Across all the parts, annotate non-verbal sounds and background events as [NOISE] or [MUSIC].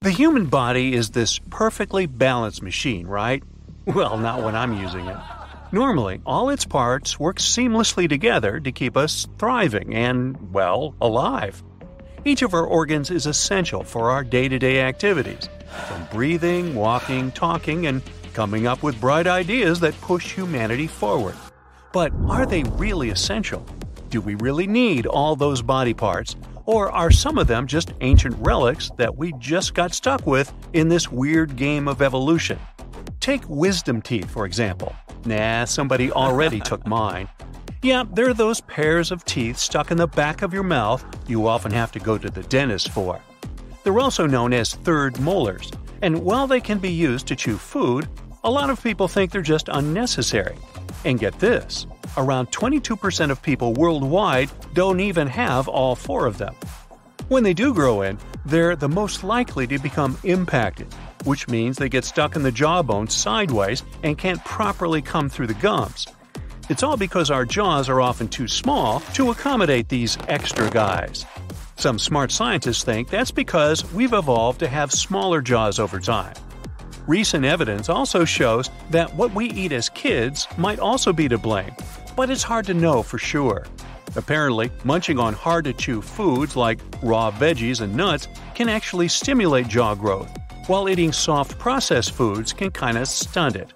The human body is this perfectly balanced machine, right? Well, not when I'm using it. Normally, all its parts work seamlessly together to keep us thriving and, well, alive. Each of our organs is essential for our day to day activities, from breathing, walking, talking, and coming up with bright ideas that push humanity forward. But are they really essential? Do we really need all those body parts? Or are some of them just ancient relics that we just got stuck with in this weird game of evolution? Take wisdom teeth, for example. Nah, somebody already took [LAUGHS] mine. Yeah, they're those pairs of teeth stuck in the back of your mouth you often have to go to the dentist for. They're also known as third molars, and while they can be used to chew food, a lot of people think they're just unnecessary. And get this around 22% of people worldwide don't even have all four of them. When they do grow in, they're the most likely to become impacted, which means they get stuck in the jawbone sideways and can't properly come through the gums. It's all because our jaws are often too small to accommodate these extra guys. Some smart scientists think that's because we've evolved to have smaller jaws over time. Recent evidence also shows that what we eat as kids might also be to blame, but it's hard to know for sure. Apparently, munching on hard to chew foods like raw veggies and nuts can actually stimulate jaw growth, while eating soft processed foods can kinda stunt it.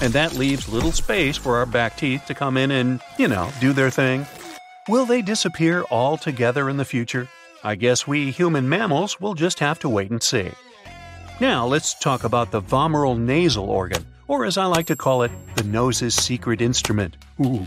And that leaves little space for our back teeth to come in and, you know, do their thing. Will they disappear altogether in the future? I guess we human mammals will just have to wait and see. Now let's talk about the vomeronasal organ, or as I like to call it, the nose's secret instrument. Ooh.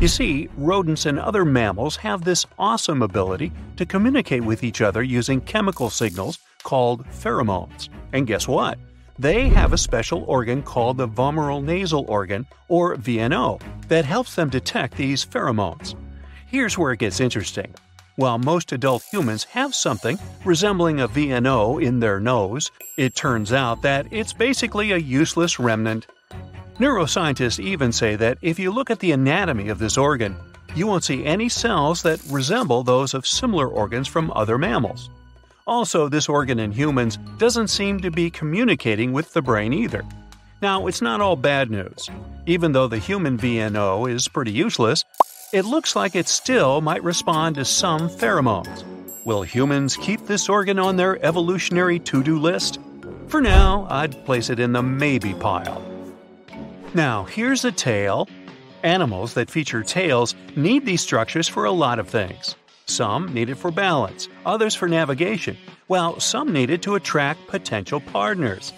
You see, rodents and other mammals have this awesome ability to communicate with each other using chemical signals called pheromones. And guess what? They have a special organ called the vomeronasal organ, or VNO, that helps them detect these pheromones. Here's where it gets interesting. While most adult humans have something resembling a VNO in their nose, it turns out that it's basically a useless remnant. Neuroscientists even say that if you look at the anatomy of this organ, you won't see any cells that resemble those of similar organs from other mammals. Also, this organ in humans doesn't seem to be communicating with the brain either. Now, it's not all bad news. Even though the human VNO is pretty useless, it looks like it still might respond to some pheromones. Will humans keep this organ on their evolutionary to do list? For now, I'd place it in the maybe pile. Now, here's a tail. Animals that feature tails need these structures for a lot of things. Some need it for balance, others for navigation, while some need it to attract potential partners.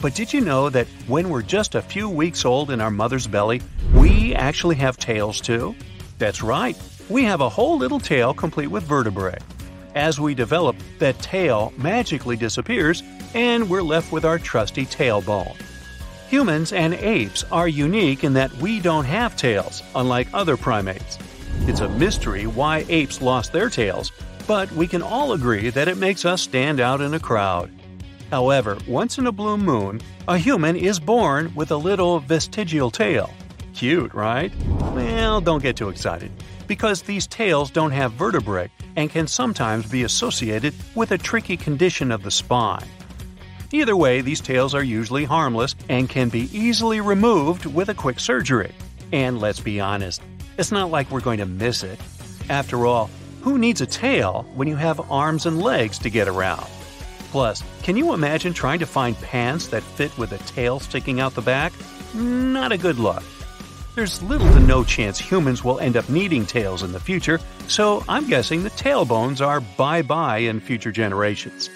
But did you know that when we're just a few weeks old in our mother's belly, we actually have tails too? That's right, we have a whole little tail complete with vertebrae. As we develop, that tail magically disappears and we're left with our trusty tailbone. Humans and apes are unique in that we don't have tails, unlike other primates. It's a mystery why apes lost their tails, but we can all agree that it makes us stand out in a crowd. However, once in a blue moon, a human is born with a little vestigial tail. Cute, right? Well, don't get too excited, because these tails don't have vertebrae and can sometimes be associated with a tricky condition of the spine. Either way, these tails are usually harmless and can be easily removed with a quick surgery. And let's be honest, it's not like we're going to miss it. After all, who needs a tail when you have arms and legs to get around? Plus, can you imagine trying to find pants that fit with a tail sticking out the back? Not a good look there's little to no chance humans will end up needing tails in the future, so I'm guessing the tailbones are bye bye in future generations.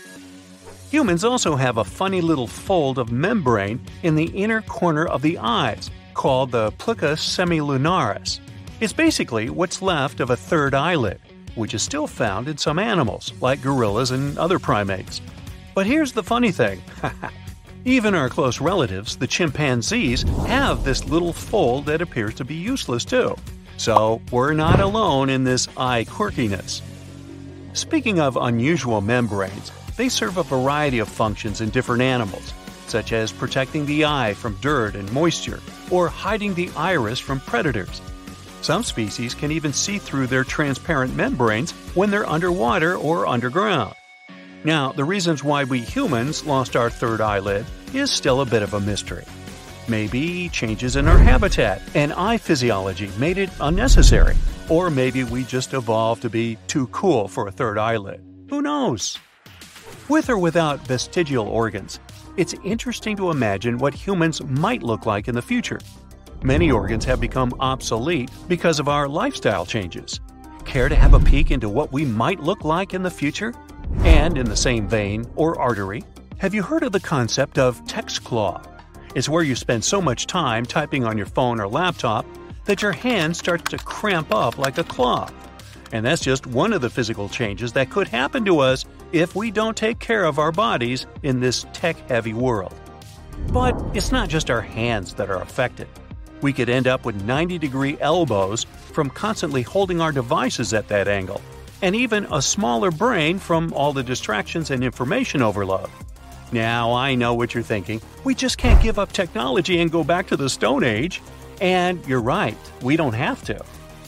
Humans also have a funny little fold of membrane in the inner corner of the eyes called the plica semilunaris. It's basically what's left of a third eyelid, which is still found in some animals, like gorillas and other primates. But here's the funny thing [LAUGHS] Even our close relatives, the chimpanzees, have this little fold that appears to be useless too. So we're not alone in this eye quirkiness. Speaking of unusual membranes, they serve a variety of functions in different animals, such as protecting the eye from dirt and moisture, or hiding the iris from predators. Some species can even see through their transparent membranes when they're underwater or underground. Now, the reasons why we humans lost our third eyelid is still a bit of a mystery. Maybe changes in our habitat and eye physiology made it unnecessary. Or maybe we just evolved to be too cool for a third eyelid. Who knows? With or without vestigial organs, it's interesting to imagine what humans might look like in the future. Many organs have become obsolete because of our lifestyle changes. Care to have a peek into what we might look like in the future? And in the same vein, or artery, have you heard of the concept of text claw? It's where you spend so much time typing on your phone or laptop that your hand starts to cramp up like a claw. And that's just one of the physical changes that could happen to us if we don't take care of our bodies in this tech heavy world. But it's not just our hands that are affected. We could end up with 90 degree elbows from constantly holding our devices at that angle, and even a smaller brain from all the distractions and information overload. Now, I know what you're thinking. We just can't give up technology and go back to the Stone Age. And you're right, we don't have to.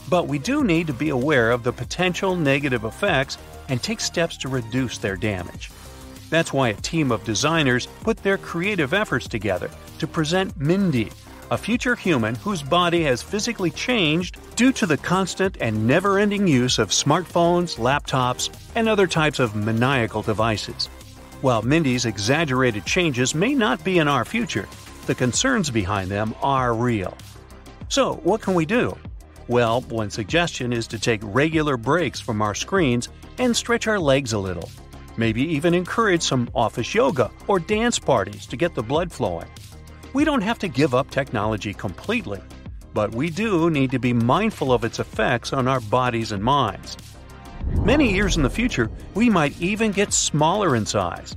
But we do need to be aware of the potential negative effects and take steps to reduce their damage. That's why a team of designers put their creative efforts together to present Mindy, a future human whose body has physically changed due to the constant and never ending use of smartphones, laptops, and other types of maniacal devices. While Mindy's exaggerated changes may not be in our future, the concerns behind them are real. So, what can we do? Well, one suggestion is to take regular breaks from our screens and stretch our legs a little. Maybe even encourage some office yoga or dance parties to get the blood flowing. We don't have to give up technology completely, but we do need to be mindful of its effects on our bodies and minds. Many years in the future, we might even get smaller in size.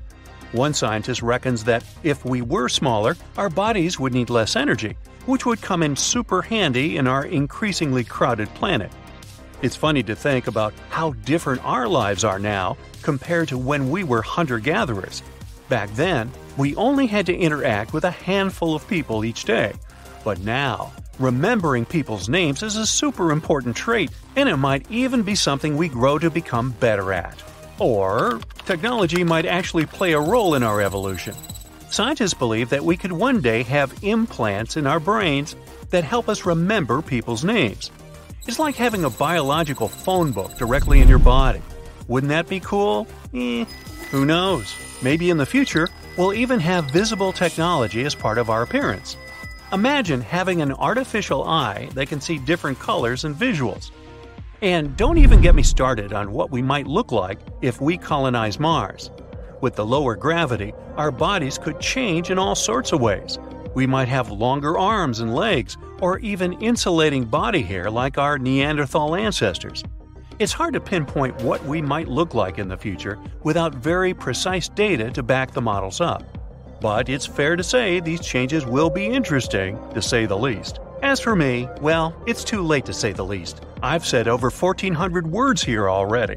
One scientist reckons that if we were smaller, our bodies would need less energy, which would come in super handy in our increasingly crowded planet. It's funny to think about how different our lives are now compared to when we were hunter gatherers. Back then, we only had to interact with a handful of people each day. But now, remembering people's names is a super important trait, and it might even be something we grow to become better at. Or, technology might actually play a role in our evolution. Scientists believe that we could one day have implants in our brains that help us remember people's names. It's like having a biological phone book directly in your body. Wouldn't that be cool? Eh, who knows? Maybe in the future, we'll even have visible technology as part of our appearance. Imagine having an artificial eye that can see different colors and visuals. And don't even get me started on what we might look like if we colonize Mars. With the lower gravity, our bodies could change in all sorts of ways. We might have longer arms and legs, or even insulating body hair like our Neanderthal ancestors. It's hard to pinpoint what we might look like in the future without very precise data to back the models up. But it's fair to say these changes will be interesting, to say the least. As for me, well, it's too late to say the least. I've said over 1,400 words here already.